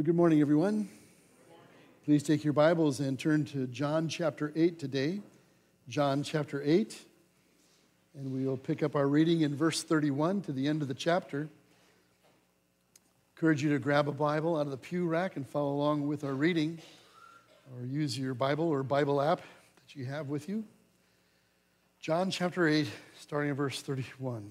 Well, good morning, everyone. Please take your Bibles and turn to John chapter 8 today. John chapter 8. And we will pick up our reading in verse 31 to the end of the chapter. Encourage you to grab a Bible out of the pew rack and follow along with our reading, or use your Bible or Bible app that you have with you. John chapter 8, starting in verse 31.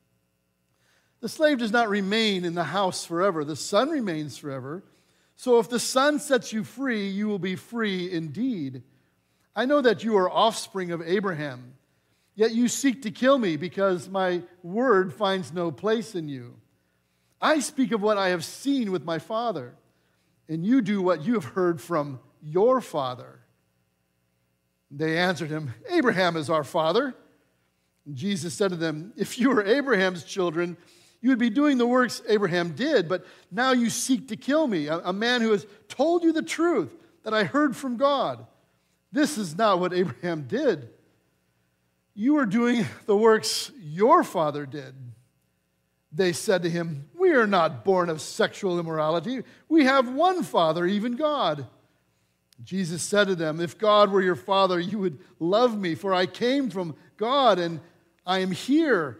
The slave does not remain in the house forever, the son remains forever. So if the son sets you free, you will be free indeed. I know that you are offspring of Abraham, yet you seek to kill me because my word finds no place in you. I speak of what I have seen with my father, and you do what you have heard from your father. They answered him, Abraham is our father. And Jesus said to them, If you were Abraham's children, you would be doing the works Abraham did, but now you seek to kill me, a, man who has told you the truth that I heard from God. This is not what Abraham did. You are doing the works your father did. They said to him, We are not born of sexual immorality. We have one father, even God. Jesus said to them, If God were your father, you would love me, for I came from God and I am here.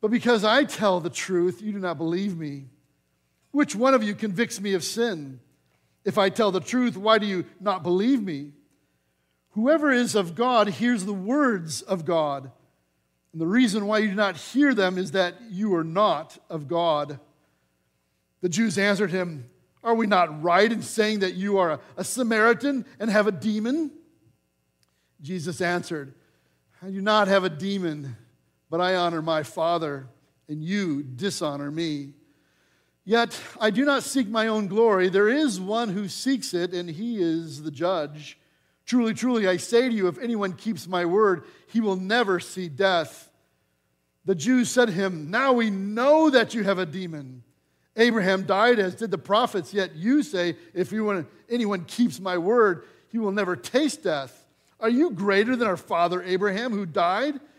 But because I tell the truth, you do not believe me. Which one of you convicts me of sin? If I tell the truth, why do you not believe me? Whoever is of God hears the words of God. And the reason why you do not hear them is that you are not of God. The Jews answered him, Are we not right in saying that you are a, Samaritan and have a demon? Jesus answered, I do not have a demon but I honor my Father, and you dishonor me. Yet I do not seek my own glory. There is one who seeks it, and he is the judge. Truly, truly, I say to you, if anyone keeps my word, he will never see death. The Jews said to him, Now we know that you have a demon. Abraham died as did the prophets, yet you say, If anyone keeps my word, he will never taste death. Are you greater than our father Abraham, who died?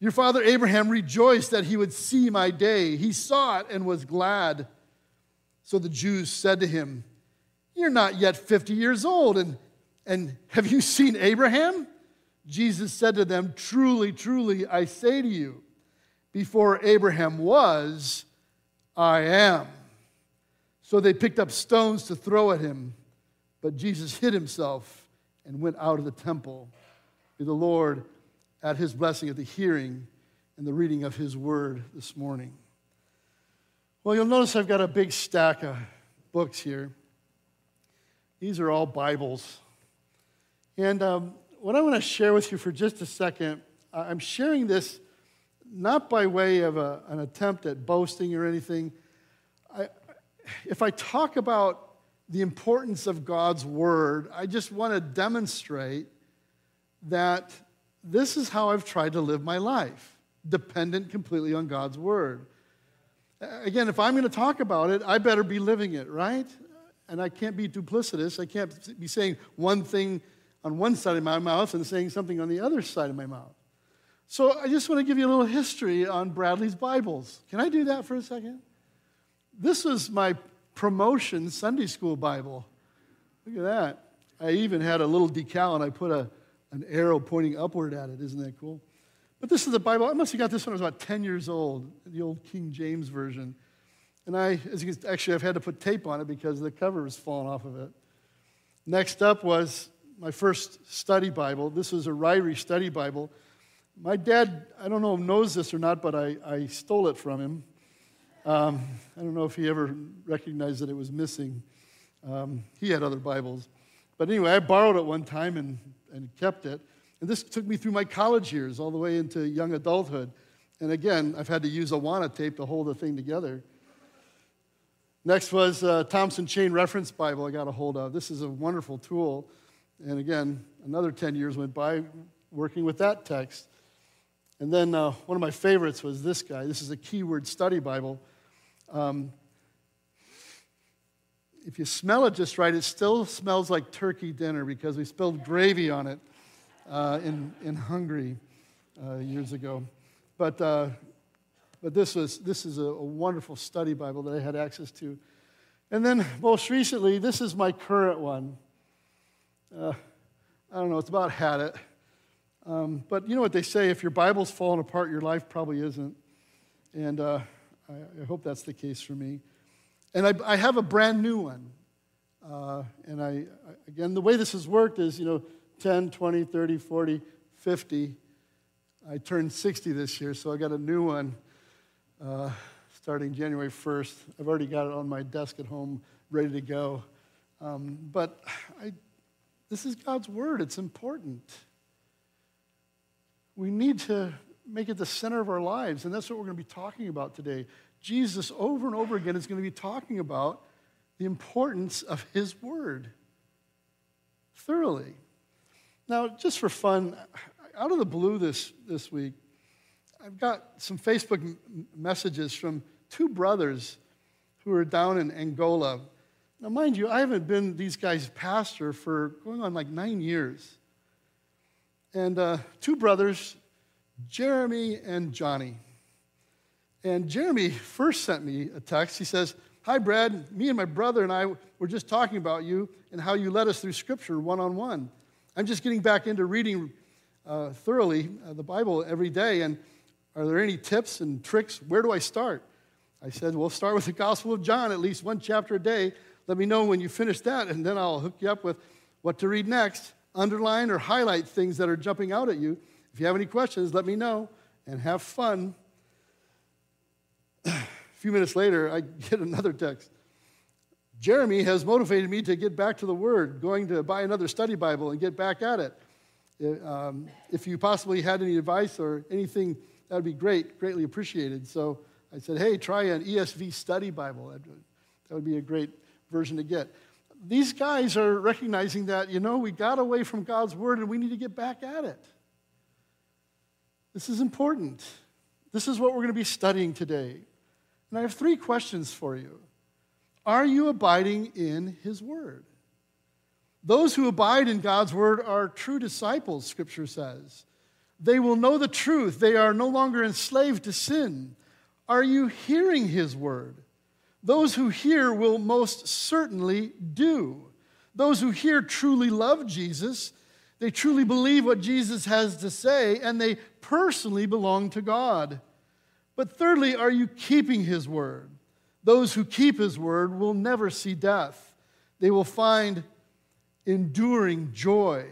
Your father Abraham rejoiced that he would see my day. He saw it and was glad. So the Jews said to him, You're not yet 50 years old, and, and have you seen Abraham? Jesus said to them, Truly, truly, I say to you, before Abraham was, I am. So they picked up stones to throw at him, but Jesus hid himself and went out of the temple. May the Lord at his blessing at the hearing and the reading of his word this morning. Well, you'll notice I've got a big stack of books here. These are all Bibles. And um, what I want to share with you for just a second, I'm sharing this not by way of a, an attempt at boasting or anything. I, if I talk about the importance of God's Word, I just want to demonstrate that this is how I've tried to live my life, dependent completely on God's word. Again, if I'm going to talk about it, I better be living it, right? and I can't be duplicitous. I can't be saying one thing on one side of my mouth and saying something on the other side of my mouth. So I just want to give you a little history on Bradley's Bibles. Can I do that for a second? This was my promotion Sunday school Bible. Look at that. I even had a little decal and I put a, an arrow pointing upward at it. Isn't that cool? But this is the Bible. I must have got this when I was about 10 years old, the old King James Version. And I, as you can, actually, I've had to put tape on it because the cover was falling off of it. Next up was my first study Bible. This was a Ryrie study Bible. My dad, I don't know if knows this or not, but I, I stole it from him. Um, I don't know if he ever recognized that it was missing. Um, he had other Bibles. But anyway, I borrowed it one time and, and kept it. And this took me through my college years, all the way into young adulthood. And again, I've had to use Awana tape to hold the thing together. Next was uh, Thompson Chain Reference Bible I got a hold of. This is a wonderful tool. And again, another 10 years went by working with that text. And then uh, one of my favorites was this guy. This is a keyword study Bible. Um, if you smell it just right, it still smells like turkey dinner because we spilled gravy on it uh, in, in Hungary uh, years ago. But uh, but this, was, this is a, a wonderful study Bible that I had access to. And then, most recently, this is my current one. Uh, I don't know, it's about had it. Um, but you know what they say if your Bible's falling apart, your life probably isn't. And uh, I, I, hope that's the case for me. And I, I have a brand new one. Uh, and I, again, the way this has worked is, you know, 10, 20, 30, 40, 50. I turned 60 this year, so I got a new one uh, starting January 1st. I've already got it on my desk at home, ready to go. Um, but I, this is God's Word, it's important. We need to make it the center of our lives, and that's what we're going to be talking about today. Jesus, over and over again, is going to be talking about the importance of His Word thoroughly. Now, just for fun, out of the blue this, this week, I've got some Facebook messages from two brothers who are down in Angola. Now, mind you, I haven't been these guys' pastor for going on like nine years. And uh, two brothers, Jeremy and Johnny. And Jeremy first sent me a text. He says, Hi, Brad. Me and my brother and I were just talking about you and how you led us through Scripture one on one. I'm just getting back into reading uh, thoroughly uh, the Bible every day, and are there any tips and tricks? Where do I start? I said, Well, start with the Gospel of John, at least one chapter a day. Let me know when you finish that, and then I'll hook you up with what to read next. Underline or highlight things that are jumping out at you. If you have any questions, let me know and have fun. Few minutes later, I get another text. Jeremy has motivated me to get back to the Word, going to buy another study Bible and get back at it. Um, if you possibly had any advice or anything that would be great, greatly appreciated. So I said, hey, try an ESV study Bible. That would be a great version to get. These guys are recognizing that, you know, we got away from God's word and we need to get back at it. This is important. This is what we're going to be studying today. And I have three questions for you. Are you abiding in his word? Those who abide in God's word are true disciples, scripture says. They will know the truth. They are no longer enslaved to sin. Are you hearing his word? Those who hear will most certainly do. Those who hear truly love Jesus. They truly believe what Jesus has to say, and they personally belong to God. But thirdly, are you keeping his word? Those who keep his word will never see death. They will find enduring joy,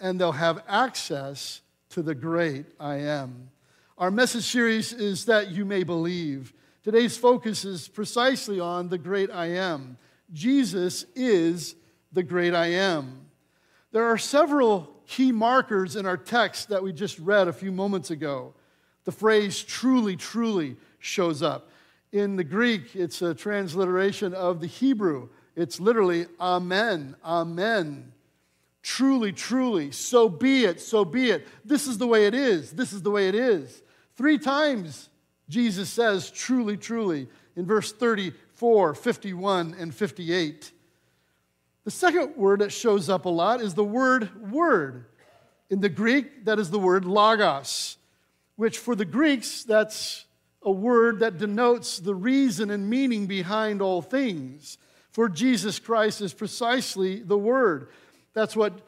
and they'll have access to the great I am. Our message series is that you may believe. Today's focus is precisely on the great I am. Jesus is the great I am. There are several key markers in our text that we just read a few moments ago. The phrase truly, truly shows up. In the Greek, it's a transliteration of the Hebrew. It's literally Amen, Amen. Truly, truly, so be it, so be it. This is the way it is. This is the way it is. Three times Jesus says, truly, truly, in verse 34, 51, and 58. The second word that shows up a lot is the word word. In the Greek, that is the word logos, which for the Greeks, that's a word that denotes the reason and meaning behind all things. For Jesus Christ is precisely the word. That's what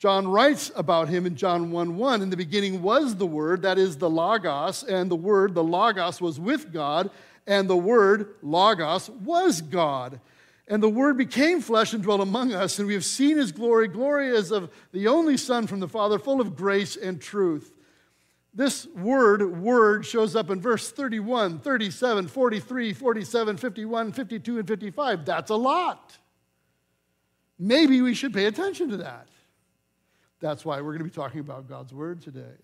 John writes about him in John 1 1. In the beginning was the Word, that is the Logos, and the Word, the Logos, was with God, and the Word, Logos, was God. And the Word became flesh and dwelt among us, and we have seen His glory, glory as of the only Son from the Father, full of grace and truth. This word, word, shows up in verse 31, 37, 43, 47, 51, 52, and 55. That's a lot. Maybe we should pay attention to that. That's why we're going to be talking about God's word today.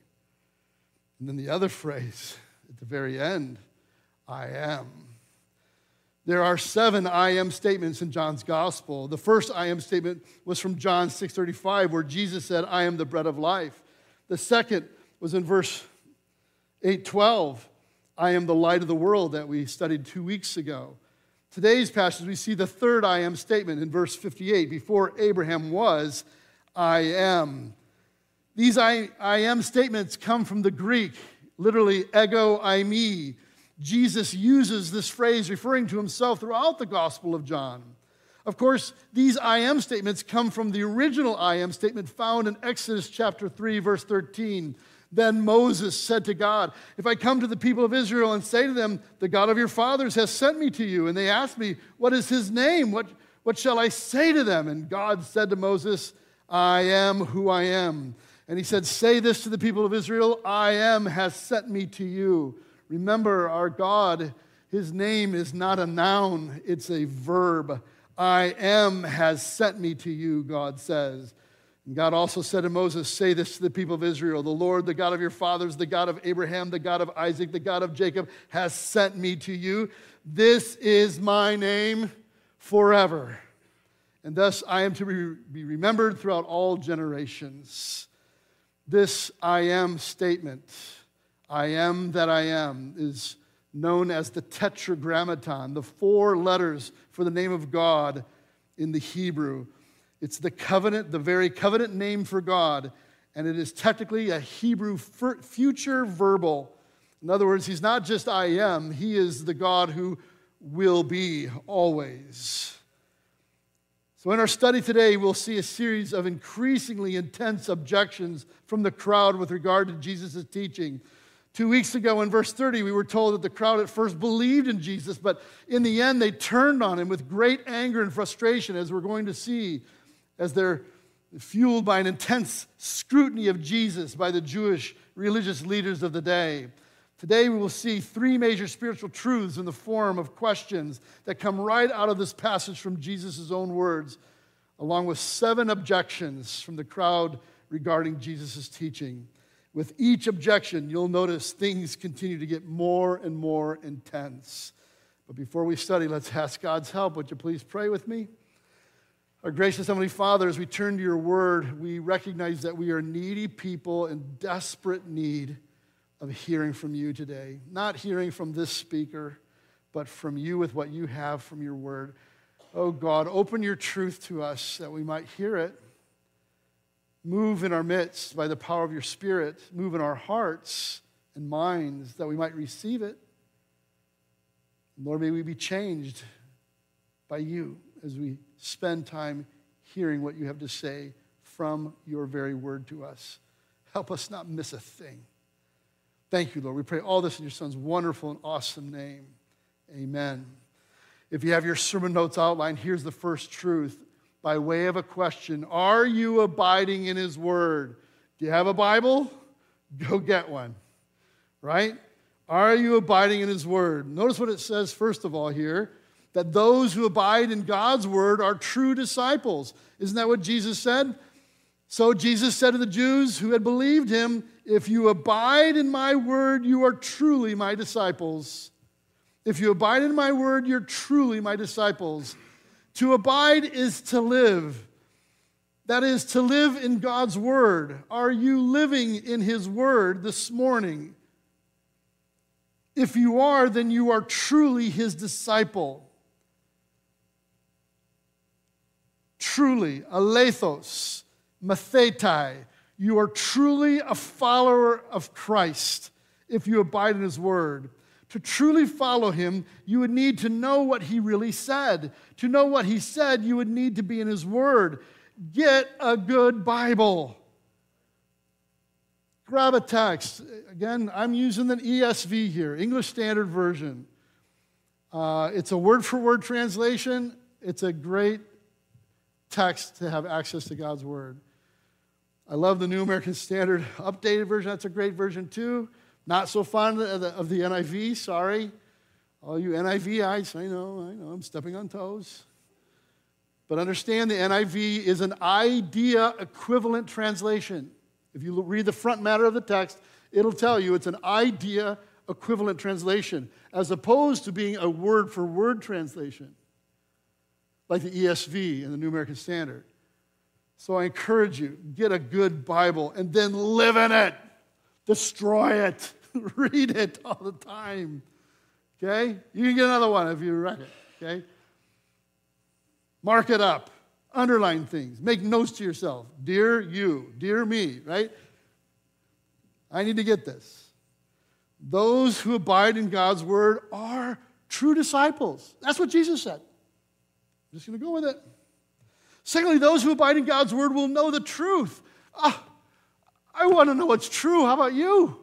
And then the other phrase at the very end I am. There are seven I am statements in John's gospel. The first I am statement was from John 6:35 where Jesus said, "I am the bread of life." The second was in verse 8:12, "I am the light of the world" that we studied 2 weeks ago. Today's passage we see the third I am statement in verse 58, before Abraham was, I am. These I, I am statements come from the Greek, literally ego eimi. Jesus uses this phrase referring to himself throughout the Gospel of John. Of course, these I am statements come from the original I am statement found in Exodus chapter 3, verse 13. Then Moses said to God, If I come to the people of Israel and say to them, The God of your fathers has sent me to you, and they ask me, What is his name? What, what shall I say to them? And God said to Moses, I am who I am. And he said, Say this to the people of Israel I am has sent me to you. Remember, our God, his name is not a noun, it's a verb. I am has sent me to you, God says. God also said to Moses, Say this to the people of Israel The Lord, the God of your fathers, the God of Abraham, the God of Isaac, the God of Jacob, has sent me to you. This is my name forever and thus I am to be remembered throughout all generations. This I am statement, I am that I am, is known as the tetragrammaton, the four letters for the name of God in the Hebrew. It's the covenant, the very covenant name for God, and it is technically a Hebrew future verbal. In other words, he's not just I am, he is the God who will be always. So, in our study today, we'll see a series of increasingly intense objections from the crowd with regard to Jesus' teaching. Two weeks ago, in verse 30, we were told that the crowd at first believed in Jesus, but in the end, they turned on him with great anger and frustration, as we're going to see, as they're fueled by an intense scrutiny of Jesus by the Jewish religious leaders of the day. Today, we will see three major spiritual truths in the form of questions that come right out of this passage from Jesus' own words, along with seven objections from the crowd regarding Jesus' teaching. With each objection, you'll notice things continue to get more and more intense. But before we study, let's ask God's help. Would you please pray with me? Our gracious Heavenly Father, as we turn to your word, we recognize that we are needy people in desperate need of hearing from you today. Not hearing from this speaker, but from you with what you have from your word. Oh God, open your truth to us that we might hear it. Move in our midst by the power of your Spirit. Move in our hearts and minds that we might receive it. Lord, may we be changed by you as we spend time hearing what you have to say from your very word to us. Help us not miss a thing. Thank you, Lord. We pray all this in your Son's wonderful and awesome name. Amen. If you have your sermon notes outlined, here's the first truth by way of a question Are you abiding in His Word? Do you have a Bible? Go get one, right? Are you abiding in His Word? Notice what it says, first of all, here that those who abide in God's Word are true disciples. Isn't that what Jesus said? So Jesus said to the Jews who had believed him, if you abide in my word, you are truly my disciples. If you abide in my word, you're truly my disciples. To abide is to live. That is, to live in God's word. Are you living in his word this morning? If you are, then you are truly his disciple. Truly, aleithos, mathetai, you are truly a follower of Christ if you abide in his word. To truly follow him, you would need to know what he really said. To know what he said, you would need to be in his word. Get a good Bible. Grab a text. Again, I'm using the ESV here, English Standard Version. Uh, it's a word for word translation. It's a great text to have access to God's word. I love the New American Standard updated version. That's a great version too. Not so fond of the, of the NIV, sorry. All you NIVites, I know, I know, I'm stepping on toes. But understand the NIV is an idea equivalent translation. If you read the front matter of the text, it'll tell you it's an idea equivalent translation, as opposed to being a word for word translation, like the ESV and the New American Standard. So I encourage you get a good Bible and then live in it, destroy it, read it all the time. Okay? You can get another one if you wreck it. Okay? Mark it up, underline things, make notes to yourself. Dear you, dear me, right? I need to get this. Those who abide in God's word are true disciples. That's what Jesus said. Just going to go with it. Secondly, those who abide in God's word will know the truth. Ah, I want to know what's true. How about you?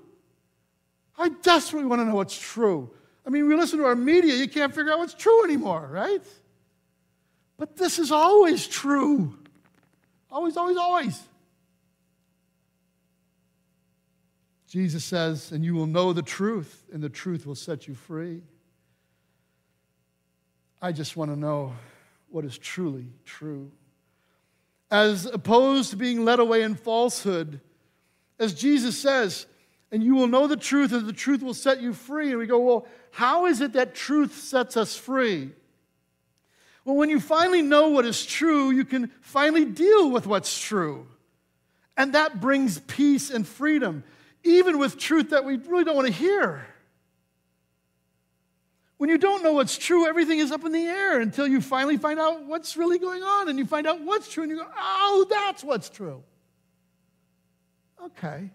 I desperately want to know what's true. I mean, we listen to our media, you can't figure out what's true anymore, right? But this is always true. Always, always, always. Jesus says, and you will know the truth, and the truth will set you free. I just want to know what is truly true as opposed to being led away in falsehood. As Jesus says, and you will know the truth, and the truth will set you free. And we go, well, how is it that truth sets us free? Well, when you finally know what is true, you can finally deal with what's true. And that brings peace and freedom, even with truth that we really don't want to hear. When you don't know what's true, everything is up in the air until you finally find out what's really going on and you find out what's true and you go, oh, that's what's true. Okay,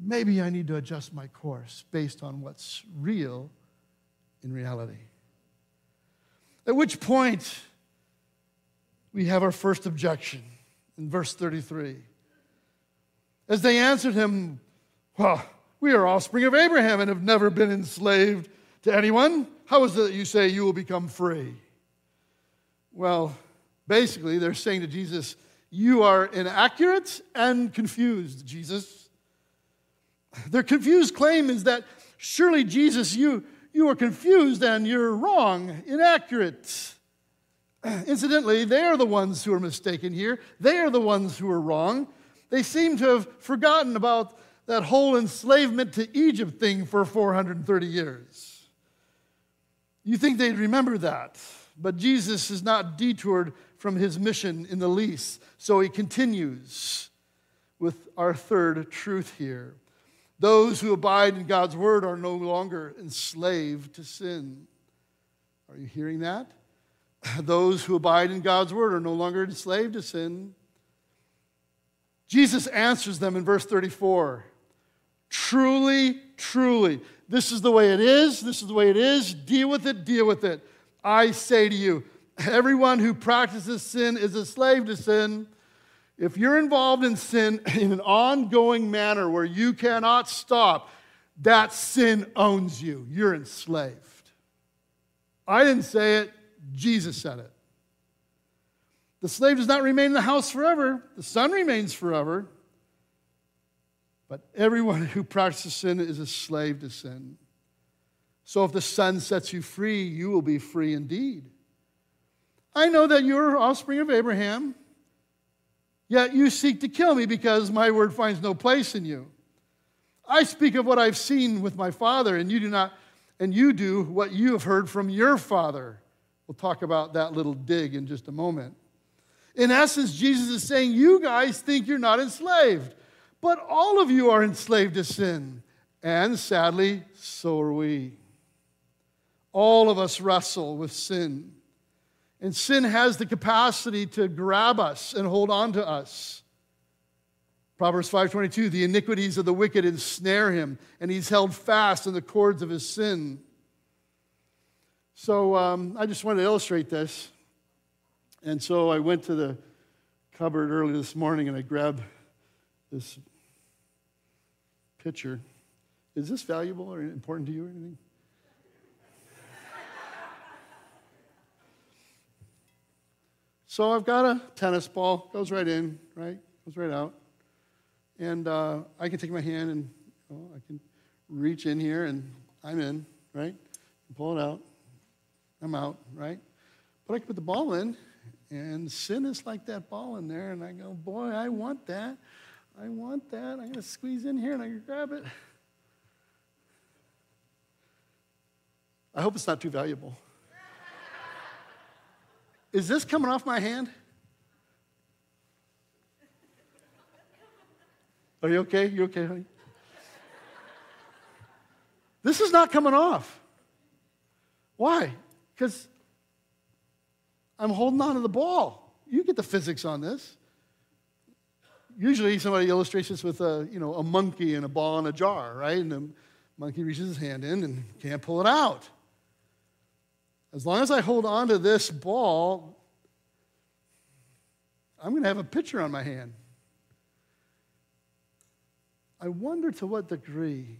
maybe I need to adjust my course based on what's real in reality. At which point, we have our first objection in verse 33. As they answered him, Well, we are offspring of Abraham and have never been enslaved to anyone. How is it that you say you will become free? Well, basically, they're saying to Jesus, You are inaccurate and confused, Jesus. Their confused claim is that surely, Jesus, you, you are confused and you're wrong, inaccurate. Incidentally, they are the ones who are mistaken here. They are the ones who are wrong. They seem to have forgotten about that whole enslavement to Egypt thing for 430 years. You think they'd remember that. But Jesus is not detoured from his mission in the least. So he continues with our third truth here. Those who abide in God's word are no longer enslaved to sin. Are you hearing that? Those who abide in God's word are no longer enslaved to sin. Jesus answers them in verse 34 Truly, truly. This is the way it is. This is the way it is. Deal with it. Deal with it. I say to you, everyone who practices sin is a slave to sin. If you're involved in sin in an ongoing manner where you cannot stop, that sin owns you. You're enslaved. I didn't say it, Jesus said it. The slave does not remain in the house forever, the son remains forever. But everyone who practices sin is a slave to sin. So if the Son sets you free, you will be free indeed. I know that you're offspring of Abraham, yet you seek to kill me because my word finds no place in you. I speak of what I've seen with my father, and you do not, and you do what you have heard from your father. We'll talk about that little dig in just a moment. In essence, Jesus is saying, You guys think you're not enslaved. But all of you are enslaved to sin, and sadly, so are we. All of us wrestle with sin. And sin has the capacity to grab us and hold on to us. Proverbs 5:22, the iniquities of the wicked ensnare him, and he's held fast in the cords of his sin. So um, I just wanted to illustrate this. And so I went to the cupboard early this morning and I grabbed this picture. Is this valuable or important to you or anything? So I've got a tennis ball, goes right in, right? Goes right out. And uh, I can take my hand and I can reach in here and I'm in, right? Pull it out. I'm out, right? But I can put the ball in, and sin is like that ball in there, and I go, boy, I want that. I want that. I'm going to squeeze in here and I can grab it. I hope it's not too valuable. Is this coming off my hand? Are you okay? You okay, honey? This is not coming off. Why? Because I'm holding on to the ball. You get the physics on this. Usually somebody illustrates this with a, you know, a monkey and a ball in a jar, right? And the monkey reaches his hand in and can't pull it out. As long as I hold on to this ball, I'm going to have a pitcher on my hand. I wonder to what degree,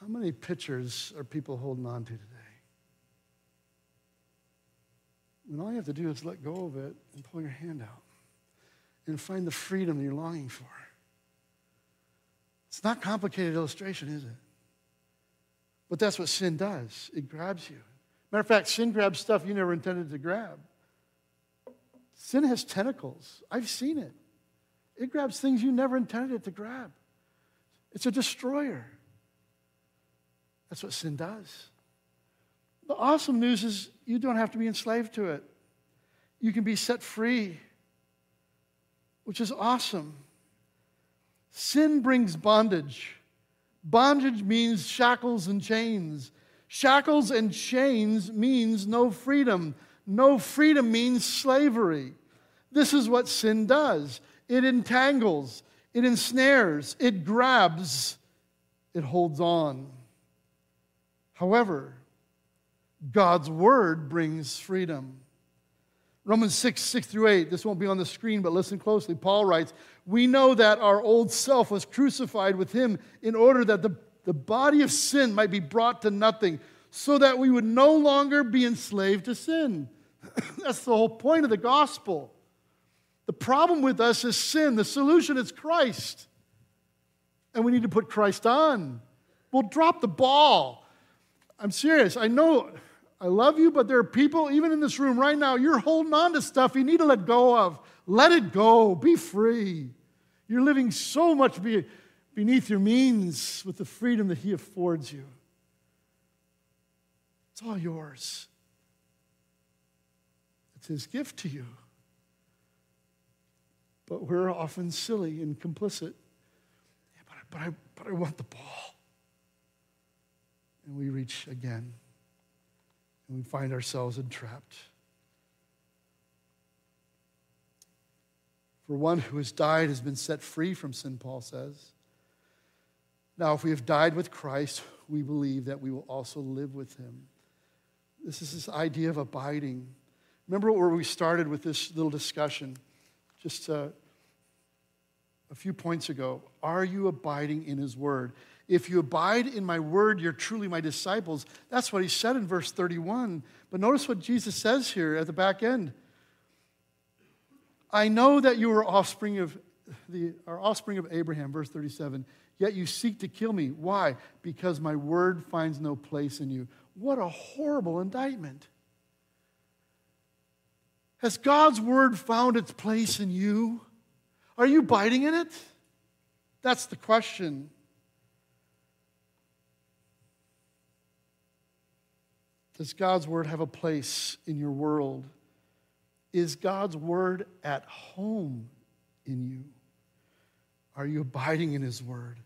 how many pitchers are people holding on to today? When all you have to do is let go of it and pull your hand out and find the freedom you're longing for. It's not complicated illustration, is it? But that's what sin does. It grabs you. Matter of fact, sin grabs stuff you never intended to grab. Sin has tentacles. I've seen it. It grabs things you never intended it to grab. It's a destroyer. That's what sin does. The awesome news is you don't have to be enslaved to it. You can be set free, which is awesome. Sin brings bondage. Bondage means shackles and chains. Shackles and chains means no freedom. No freedom means slavery. This is what sin does it entangles, it ensnares, it grabs, it holds on. However, God's word brings freedom. Romans 6, 6 through 8, this won't be on the screen, but listen closely. Paul writes, We know that our old self was crucified with him in order that the, the body of sin might be brought to nothing, so that we would no longer be enslaved to sin. That's the whole point of the gospel. The problem with us is sin. The solution is Christ. And we need to put Christ on. We'll drop the ball. I'm serious. I know I love you, but there are people, even in this room right now, you're holding on to stuff you need to let go of. Let it go. Be free. You're living so much beneath your means with the freedom that He affords you. It's all yours. It's His gift to you. But we're often silly and complicit. Yeah, but, I, but, I, but I want the ball. And we reach again. And we find ourselves entrapped. For one who has died has been set free from sin, Paul says. Now, if we have died with Christ, we believe that we will also live with him. This is this idea of abiding. Remember where we started with this little discussion just uh, a few points ago. Are you abiding in his word? If you abide in my word, you're truly my disciples. That's what he said in verse 31. But notice what Jesus says here at the back end. I know that you are offspring of the are offspring of Abraham, verse 37. Yet you seek to kill me. Why? Because my word finds no place in you. What a horrible indictment. Has God's word found its place in you? Are you biting in it? That's the question. Does God's word have a place in your world? Is God's word at home in you? Are you abiding in his word?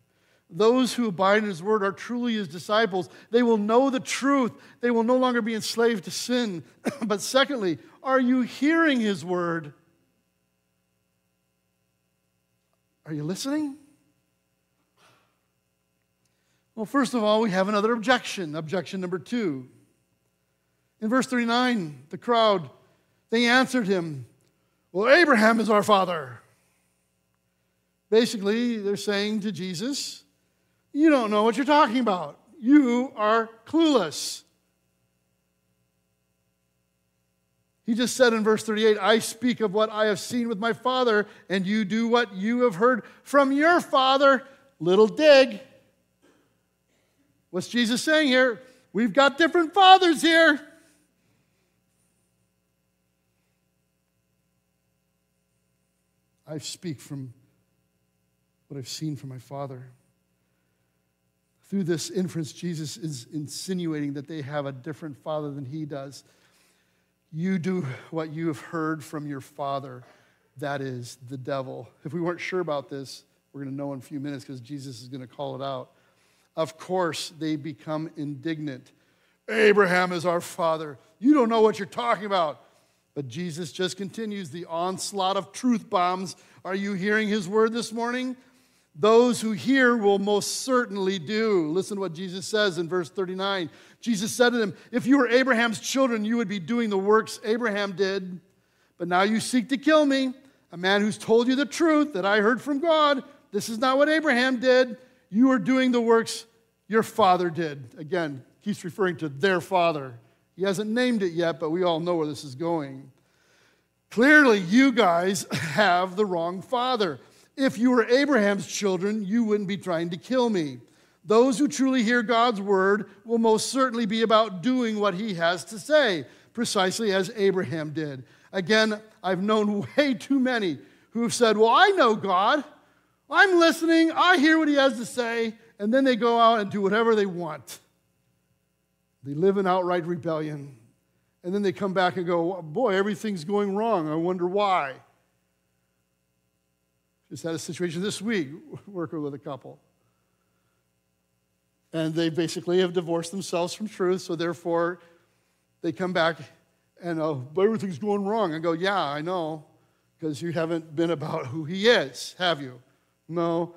Those who abide in his word are truly his disciples. They will know the truth. They will no longer be enslaved to sin. but secondly, are you hearing his word? Are you listening? Well, first of all, we have another objection. Objection number two. In verse 39, the crowd, they answered him, Well, Abraham is our father. Basically, they're saying to Jesus, You don't know what you're talking about. You are clueless. He just said in verse 38, I speak of what I have seen with my father, and you do what you have heard from your father. Little dig. What's Jesus saying here? We've got different fathers here. I speak from what I've seen from my Father. Through this inference, Jesus is insinuating that they have a different Father than he does. You do what you have heard from your Father, that is the devil. If we weren't sure about this, we're going to know in a few minutes because Jesus is going to call it out. Of course, they become indignant. Abraham is our father. You don't know what you're talking about. But Jesus just continues the onslaught of truth bombs. Are you hearing his word this morning? Those who hear will most certainly do. Listen to what Jesus says in verse 39. Jesus said to them, If you were Abraham's children, you would be doing the works Abraham did. But now you seek to kill me, a man who's told you the truth that I heard from God. This is not what Abraham did. You are doing the works your father did. Again, he's referring to their father. He hasn't named it yet, but we all know where this is going. Clearly, you guys have the wrong father. If you were Abraham's children, you wouldn't be trying to kill me. Those who truly hear God's word will most certainly be about doing what he has to say, precisely as Abraham did. Again, I've known way too many who have said, Well, I know God. I'm listening. I hear what he has to say. And then they go out and do whatever they want. They live in outright rebellion. And then they come back and go, Boy, everything's going wrong. I wonder why. Just had a situation this week working with a couple. And they basically have divorced themselves from truth, so therefore they come back and oh, everything's going wrong. I go, yeah, I know, because you haven't been about who he is, have you? No.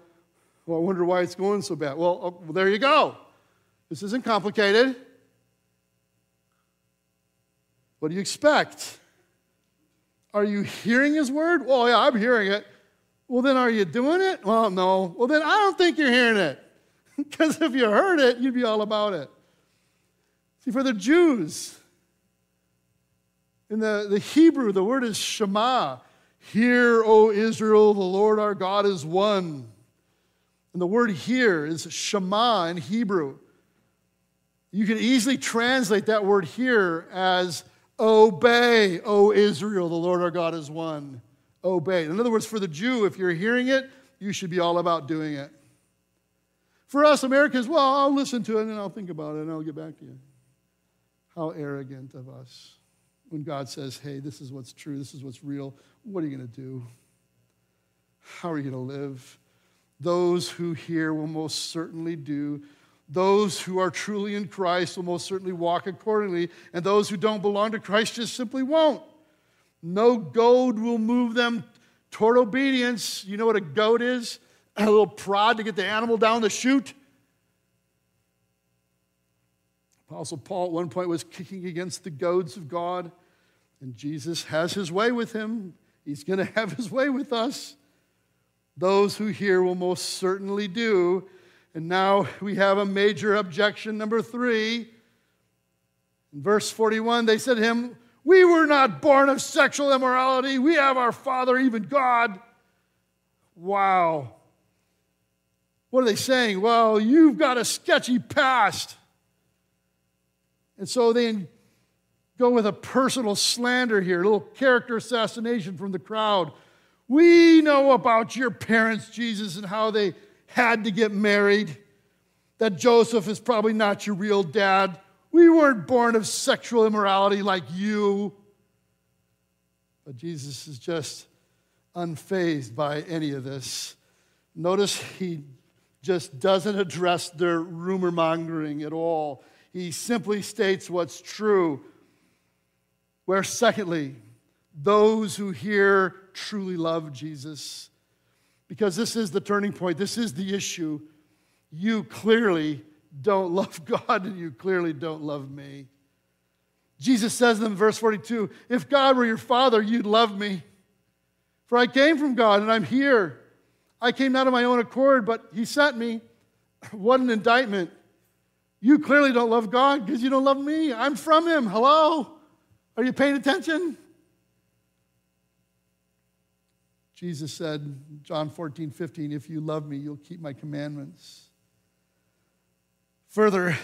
Well, I wonder why it's going so bad. Well, oh, well there you go. This isn't complicated. What do you expect? Are you hearing his word? Well, yeah, I'm hearing it. Well, then are you doing it? Well, no. Well, then I don't think you're hearing it. Because if you heard it, you'd be all about it. See, for the Jews, in the, the Hebrew, the word is Shema. Hear, O Israel, the Lord our God is one. And the word here is Shema in Hebrew. You can easily translate that word here as obey, O Israel, the Lord our God is one obey. In other words, for the Jew, if you're hearing it, you should be all about doing it. For us Americans, well, I'll listen to it and I'll think about it and I'll get back to you. How arrogant of us when God says, hey, this is what's true, this is what's real. What are you going to do? How are you going to live? Those who hear will most certainly do. Those who are truly in Christ will most certainly walk accordingly, and those who don't belong to Christ just simply won't. No goad will move them toward obedience. You know what a goad is? A little prod to get the animal down the chute. Apostle Paul at one point was kicking against the goads of God, and Jesus has his way with him. He's going to have his way with us. Those who hear will most certainly do. And now we have a major objection, number three. In verse 41, they said to him, we were not born of sexual immorality. We have our Father, even God. Wow. What are they saying? Well, you've got a sketchy past. And so they go with a personal slander here, a little character assassination from the crowd. We know about your parents, Jesus, and how they had to get married, that Joseph is probably not your real dad. We weren't born of sexual immorality like you. But Jesus is just unfazed by any of this. Notice he just doesn't address their rumor mongering at all. He simply states what's true. Where, secondly, those who hear truly love Jesus. Because this is the turning point, this is the issue. You clearly don't love God and you clearly don't love me. Jesus says in verse 42 If God were your father, you'd love me. For I came from God and I'm here. I came not of my own accord, but He sent me. What an indictment. You clearly don't love God because you don't love me. I'm from Him. Hello? Are you paying attention? Jesus said, John 14, 15, if you love me, you'll keep my commandments. Further,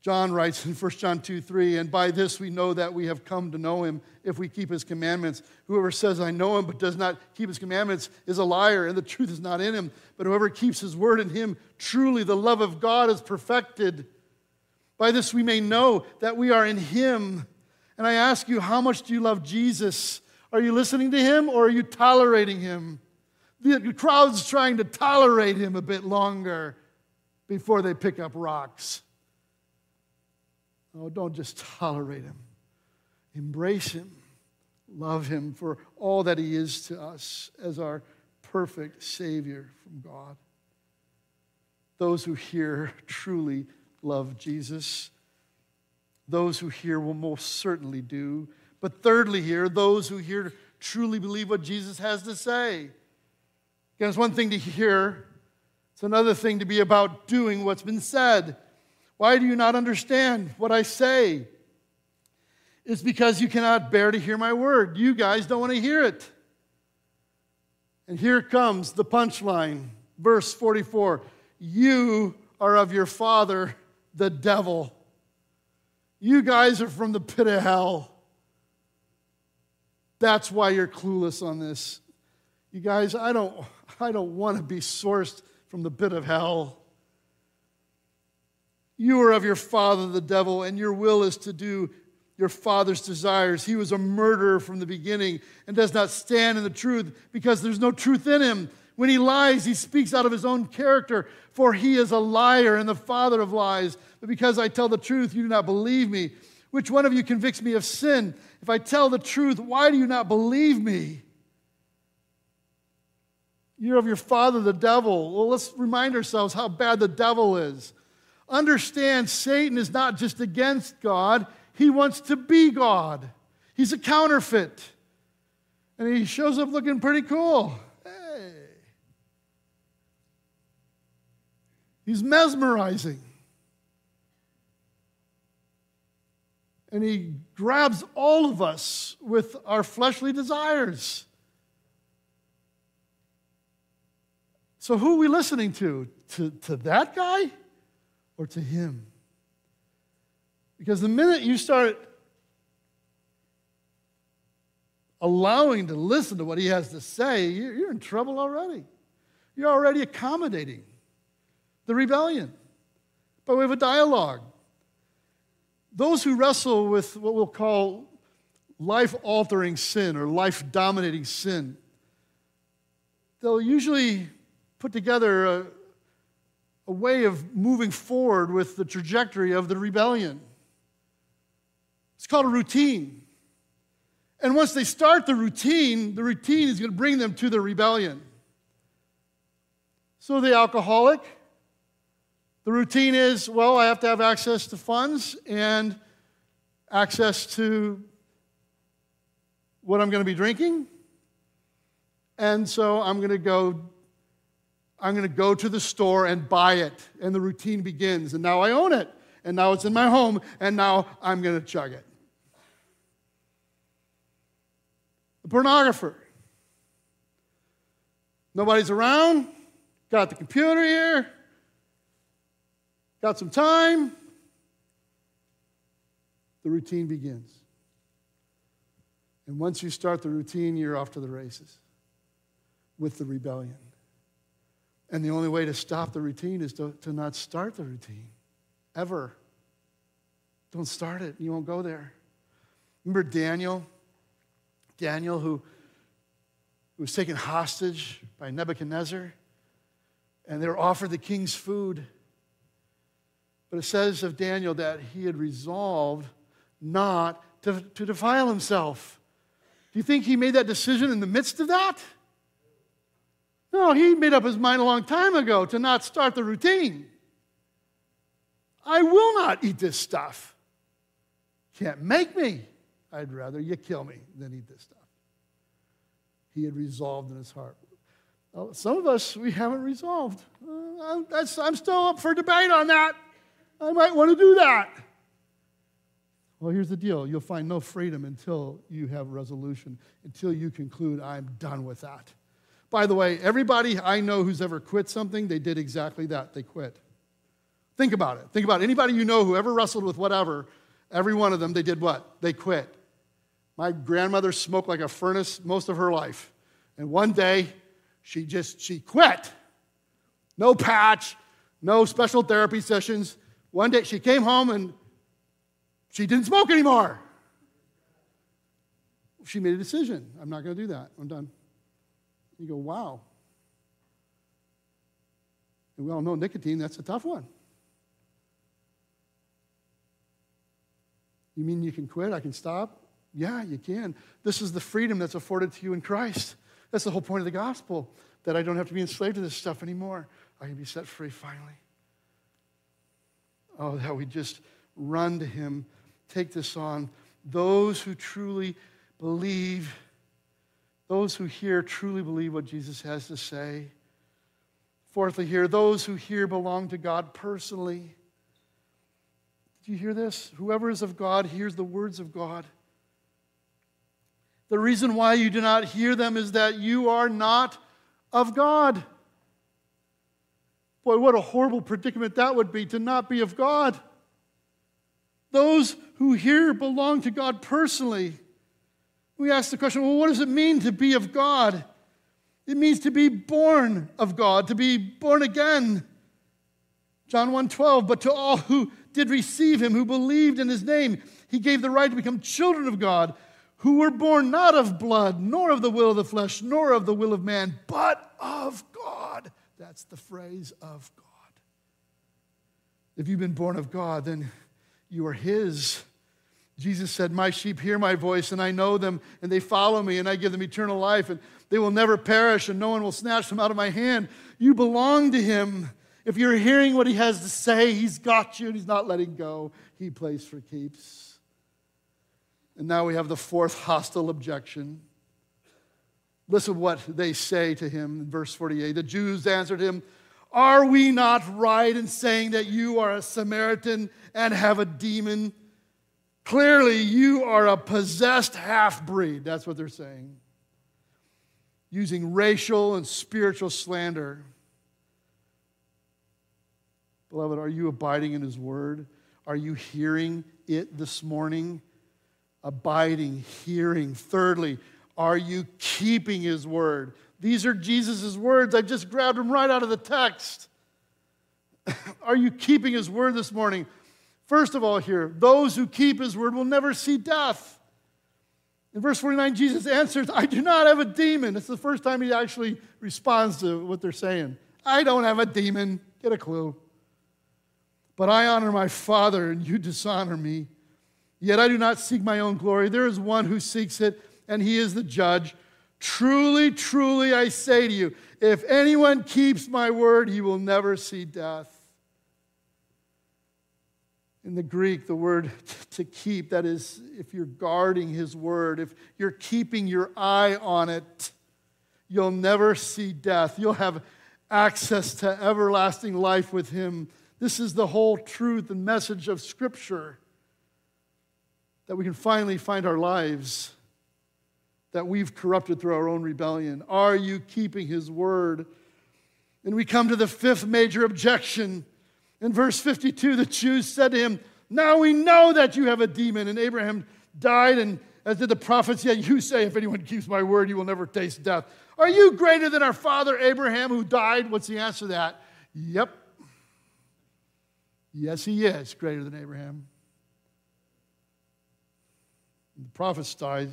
John writes in 1 John 2 3, and by this we know that we have come to know him if we keep his commandments. Whoever says, I know him, but does not keep his commandments is a liar, and the truth is not in him. But whoever keeps his word in him, truly the love of God is perfected. By this we may know that we are in him. And I ask you, how much do you love Jesus? Are you listening to him or are you tolerating him? The crowd's trying to tolerate him a bit longer before they pick up rocks. Oh, don't just tolerate him. Embrace him. Love him for all that he is to us as our perfect Savior from God. Those who hear truly love Jesus. Those who hear will most certainly do. But thirdly, here, those who hear truly believe what Jesus has to say. Again, it's one thing to hear, it's another thing to be about doing what's been said. Why do you not understand what I say? It's because you cannot bear to hear my word. You guys don't want to hear it. And here comes the punchline. Verse 44 You are of your father, the devil. You guys are from the pit of hell. That's why you're clueless on this. You guys, I don't, I don't want to be sourced from the pit of hell. You are of your father, the devil, and your will is to do your father's desires. He was a murderer from the beginning and does not stand in the truth because there's no truth in him. When he lies, he speaks out of his own character, for he is a liar and the father of lies. But because I tell the truth, you do not believe me. Which one of you convicts me of sin? If I tell the truth, why do you not believe me? You're of your father, the devil. Well, let's remind ourselves how bad the devil is. Understand, Satan is not just against God, he wants to be God. He's a counterfeit. And he shows up looking pretty cool. Hey. He's mesmerizing. And he grabs all of us with our fleshly desires. So, who are we listening to? To, to that guy? or to Him. Because the minute you start allowing to listen to what He has to say, you're in trouble already. You're already accommodating the rebellion But we have a dialogue. Those who wrestle with what we'll call life altering sin or life dominating sin, they'll usually put together a, a way of moving forward with the trajectory of the rebellion. It's called a routine. And once they start the routine, the routine is going to bring them to the rebellion. So the alcoholic, the routine is well, I have to have access to funds and access to what I'm going to be drinking. And so I'm going to go I'm going to go to the store and buy it. And the routine begins. And now I own it. And now it's in my home. And now I'm going to chug it. The pornographer. Nobody's around. Got the computer here. Got some time. The routine begins. And once you start the routine, you're off to the races with the rebellion. And the only way to stop the routine is to, to not start the routine, ever. Don't start it, you won't go there. Remember Daniel? Daniel, who, who was taken hostage by Nebuchadnezzar. and they were offered the king's food. But it says of Daniel that he had resolved not to, to defile himself. Do you think he made that decision in the midst of that? No, he made up his mind a long time ago to not start the routine. I will not eat this stuff. Can't make me. I'd rather you kill me than eat this stuff. He had resolved in his heart. Well, some of us, we haven't resolved. Uh, I'm still up for debate on that. I might want to do that. Well, here's the deal you'll find no freedom until you have resolution, until you conclude, I'm done with that. By the way, everybody I know who's ever quit something, they did exactly that. They quit. Think about it. Think about it. Anybody you know who ever wrestled with whatever, every one of them, they did what? They quit. My grandmother smoked like a furnace most of her life. And one day, she just, she quit. No patch, no special therapy sessions. One day, she came home and she didn't smoke anymore. She made a decision. I'm not going to do that. I'm done. You go, wow. And we all know nicotine, that's a tough one. You mean you can quit? I can stop? Yeah, you can. This is the freedom that's afforded to you in Christ. That's the whole point of the gospel that I don't have to be enslaved to this stuff anymore. I can be set free finally. Oh, that we just run to Him, take this on. Those who truly believe those who hear truly believe what Jesus has to say. Fourthly, here, those who hear belong to God personally. Do you hear this? Whoever is of God hears the words of God. The reason why you do not hear them is that you are not of God. Boy, what a horrible predicament that would be to not be of God. Those who hear belong to God personally. We ask the question well, what does it mean to be of God? It means to be born of God, to be born again. John 1:12, but to all who did receive him, who believed in his name, he gave the right to become children of God, who were born not of blood, nor of the will of the flesh, nor of the will of man, but of God. That's the phrase of God. If you've been born of God, then you are his. Jesus said, My sheep hear my voice, and I know them, and they follow me, and I give them eternal life, and they will never perish, and no one will snatch them out of my hand. You belong to him. If you're hearing what he has to say, he's got you, and he's not letting go. He plays for keeps. And now we have the fourth hostile objection. Listen to what they say to him in verse 48. The Jews answered him, Are we not right in saying that you are a Samaritan and have a demon? Clearly, you are a possessed half breed. That's what they're saying. Using racial and spiritual slander. Beloved, are you abiding in His Word? Are you hearing it this morning? Abiding, hearing. Thirdly, are you keeping His Word? These are Jesus' words. I just grabbed them right out of the text. are you keeping His Word this morning? First of all, here, those who keep his word will never see death. In verse 49, Jesus answers, I do not have a demon. It's the first time he actually responds to what they're saying. I don't have a demon. Get a clue. But I honor my Father, and you dishonor me. Yet I do not seek my own glory. There is one who seeks it, and he is the judge. Truly, truly, I say to you, if anyone keeps my word, he will never see death. In the Greek, the word to keep, that is, if you're guarding his word, if you're keeping your eye on it, you'll never see death. You'll have access to everlasting life with him. This is the whole truth and message of Scripture that we can finally find our lives that we've corrupted through our own rebellion. Are you keeping his word? And we come to the fifth major objection in verse 52, the Jews said to him, Now we know that you have a demon. And Abraham died, and as did the prophets, yet you say, If anyone keeps my word, he will never taste death. Are you greater than our father Abraham who died? What's the answer to that? Yep. Yes, he is greater than Abraham. The prophets died.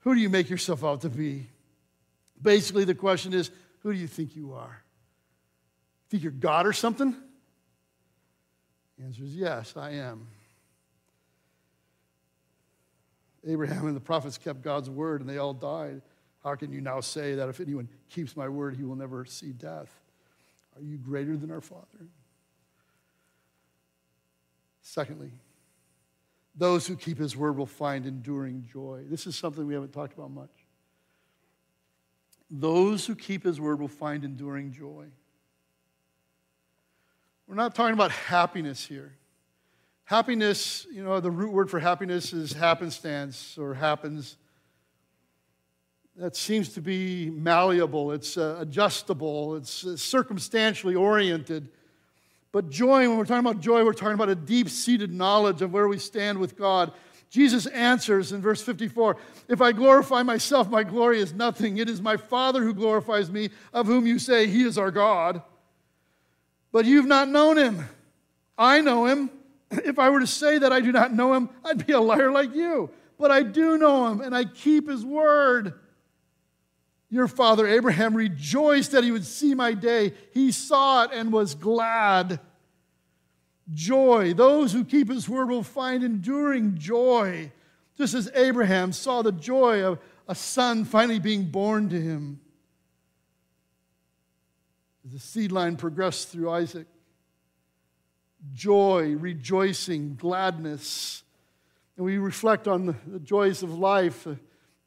Who do you make yourself out to be? Basically, the question is, who do you think you are? Think you're God or something? The answer is yes, I am. Abraham and the prophets kept God's word and they all died. How can you now say that if anyone keeps my word, he will never see death? Are you greater than our Father? Secondly, those who keep his word will find enduring joy. This is something we haven't talked about much. Those who keep his word will find enduring joy. We're not talking about happiness here. Happiness, you know, the root word for happiness is happenstance or happens. That seems to be malleable, it's uh, adjustable, it's uh, circumstantially oriented. But joy, when we're talking about joy, we're talking about a deep seated knowledge of where we stand with God. Jesus answers in verse 54 If I glorify myself, my glory is nothing. It is my Father who glorifies me, of whom you say he is our God. But you've not known him. I know him. If I were to say that I do not know him, I'd be a liar like you. But I do know him, and I keep his word. Your father Abraham rejoiced that he would see my day. He saw it and was glad. Joy. Those who keep his word will find enduring joy, just as Abraham saw the joy of a son finally being born to him. As the seed line progressed through Isaac, joy, rejoicing, gladness. And we reflect on the joys of life,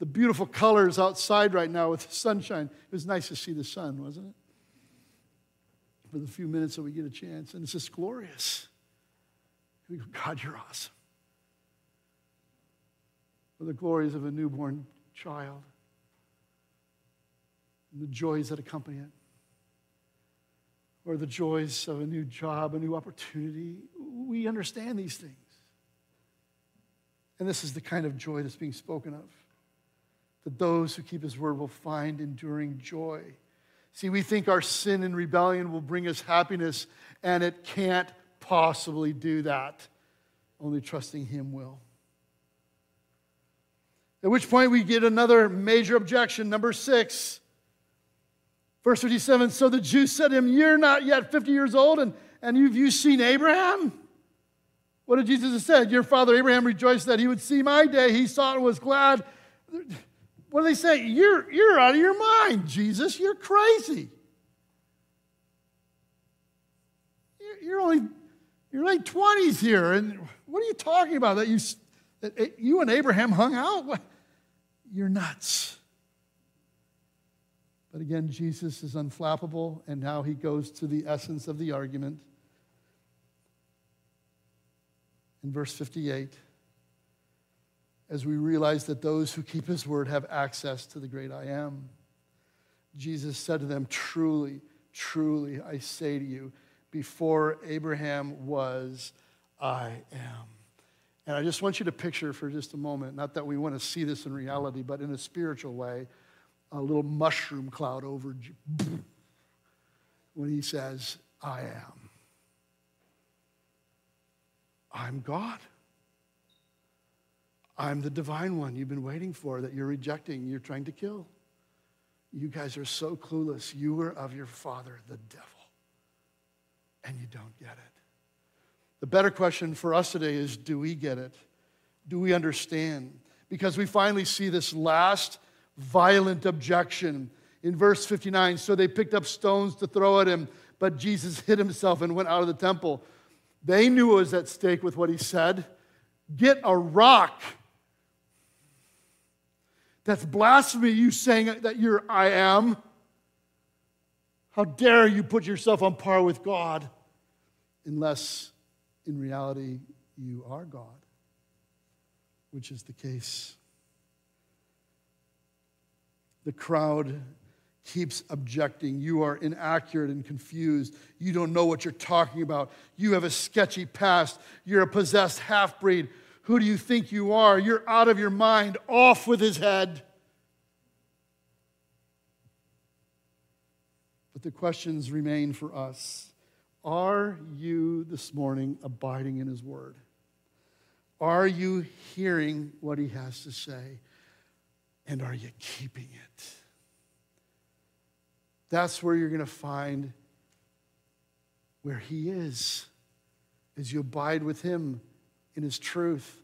the, beautiful colors outside right now with the sunshine. It was nice to see the sun, wasn't it? For the few minutes that we get a chance. And it's just glorious. We go, God, you're awesome. For the glories of a newborn child and the joys that accompany it or the joys of a new job, a new opportunity. We understand these things. And this is the kind of joy that's being spoken of. That those who keep his word will find enduring joy. See, we think our sin and rebellion will bring us happiness, and it can't possibly do that. Only trusting him will. At which point we get another major objection, number six. Verse 57 So the Jews said to him, You're not yet 50 years old, and, and you've you seen Abraham? What did Jesus have said? Your father Abraham rejoiced that he would see my day. He saw it and was glad. What do they say? You're, you're out of your mind, Jesus. You're crazy. You're, only you're late 20s here. And what are you talking about? That you, that you and Abraham hung out? You're nuts. But again, Jesus is unflappable, and now he goes to the essence of the argument. In verse 58, as we realize that those who keep his word have access to the great I am, Jesus said to them, Truly, truly, I say to you, before Abraham was, I am. And I just want you to picture for just a moment, not that we want to see this in reality, but in a spiritual way a little mushroom cloud over when he says, I am. I'm God. I'm the divine one you've been waiting for that you're rejecting, you're trying to kill. You guys are so clueless. You are of your father, the devil, and you don't get it. The better question for us today is do we get it? Do we understand? Because we finally see this last violent objection. In verse 59, so they picked up stones to throw at him, but Jesus hid himself and went out of the temple. They knew what was at stake with what he said. Get a rock. That's blasphemy, you saying that you're I am. How dare you put yourself on par with God, unless in reality you are God, which is the case. The crowd keeps objecting. You are inaccurate and confused. You don't know what you're talking about. You have a sketchy past. You're a possessed half breed. Who do you think you are? You're out of your mind. Off with his head. But the questions remain for us Are you this morning abiding in his word? Are you hearing what he has to say? And are you keeping it? That's where you're going to find where He is. As you abide with Him in His truth,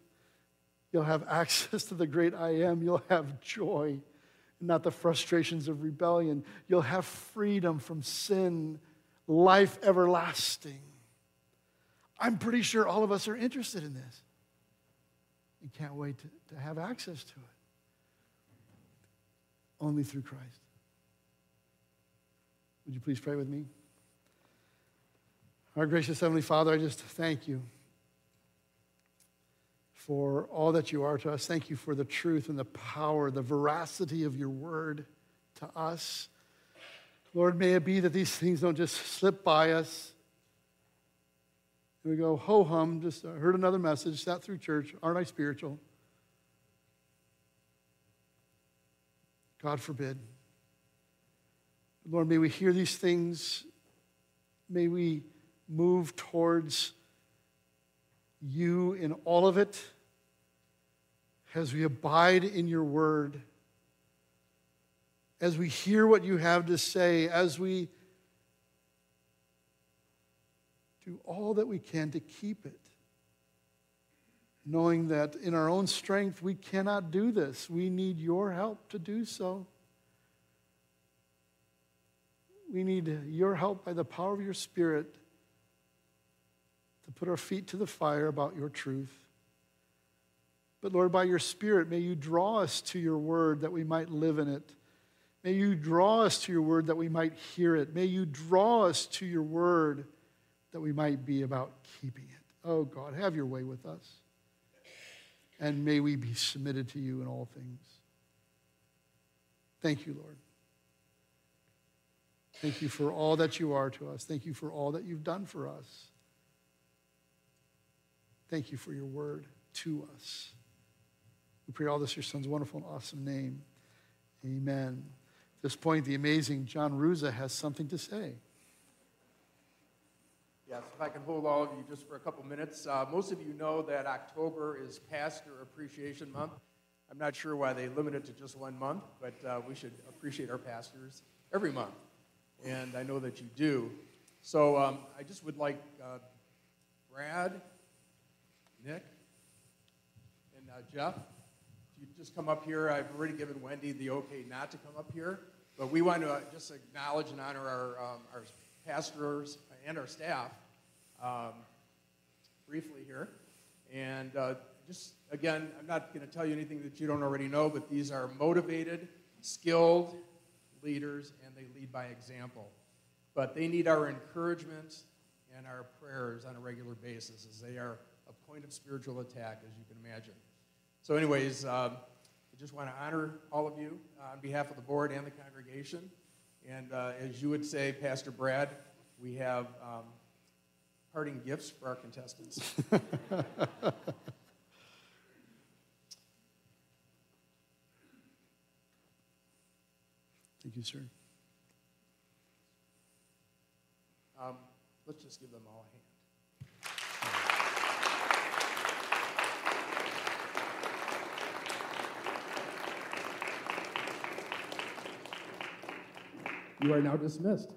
you'll have access to the great I am. You'll have joy, not the frustrations of rebellion. You'll have freedom from sin, life everlasting. I'm pretty sure all of us are interested in this. We can't wait to, to have access to it. Only through Christ. Would you please pray with me? Our gracious Heavenly Father, I just thank you for all that you are to us. Thank you for the truth and the power, the veracity of your word to us. Lord, may it be that these things don't just slip by us. And we go, ho hum, just heard another message, sat through church. Aren't I spiritual? God forbid. Lord, may we hear these things. May we move towards you in all of it as we abide in your word, as we hear what you have to say, as we do all that we can to keep it, knowing that in our own strength we cannot do this. We need your help to do so. We need your help by the power of your Spirit to put our feet to the fire about your truth. But Lord, by your Spirit, may you draw us to your word that we might live in it. May you draw us to your word that we might hear it. May you draw us to your word that we might be about keeping it. Oh God, have your way with us. And may we be submitted to you in all things. Thank you, Lord. Thank you for all that you are to us. Thank you for all that you've done for us. Thank you for your word to us. We pray all this in your son's wonderful and awesome name. Amen. At this point, the amazing John Ruza has something to say. Yes, if I can hold all of you just for a couple minutes. Uh, most of you know that October is Pastor Appreciation Month. I'm not sure why they limit it to just one month, but uh, we should appreciate our pastors every month. And I know that you do. So um, I just would like uh, Brad, Nick, and uh, Jeff, if you just come up here. I've already given Wendy the okay not to come up here, but we want to uh, just acknowledge and honor our, um, our pastors and our staff um, briefly here. And uh, just again, I'm not going to tell you anything that you don't already know, but these are motivated, skilled leaders, and they lead by example. But they need our encouragement and our prayers on a regular basis, as they are point of spiritual attack, as you can imagine. So, anyways, um, I just want to honor all of you uh, on behalf of the board and the congregation. And uh, as you would say, Pastor Brad, we have um, parting gifts for our contestants. Thank you, sir. Um, let's just give them all a hand. You are now dismissed.